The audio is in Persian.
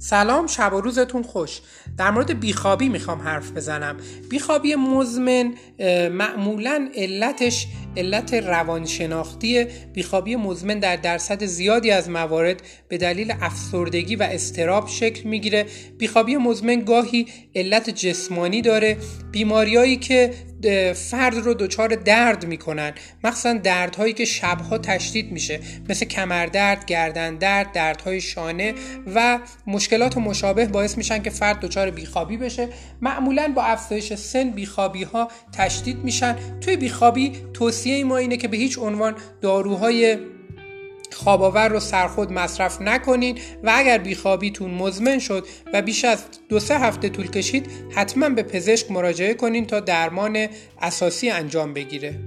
سلام شب و روزتون خوش. در مورد بیخوابی می‌خوام حرف بزنم. بیخوابی مزمن معمولا علتش علت روانشناختی بیخوابی مزمن در درصد زیادی از موارد به دلیل افسردگی و استراب شکل می‌گیره. بیخوابی مزمن گاهی علت جسمانی داره. بیماریایی که فرد رو دچار درد می‌کنن. مخصوصا دردهایی که شبها تشدید میشه. مثل کمردرد گردن درد دردهای شانه و مشکلات مشابه باعث میشن که فرد دچار بیخوابی بشه. معمولا با افزایش سن بیخوابی ها تشدید میشن. توی بیخوابی توصیه ما اینه که به هیچ عنوان داروهای خواباور رو سرخود مصرف نکنین و اگر بیخوابیتون مزمن شد و بیش از دو سه هفته طول کشید حتما به پزشک مراجعه کنین تا درمان اساسی انجام بگیره.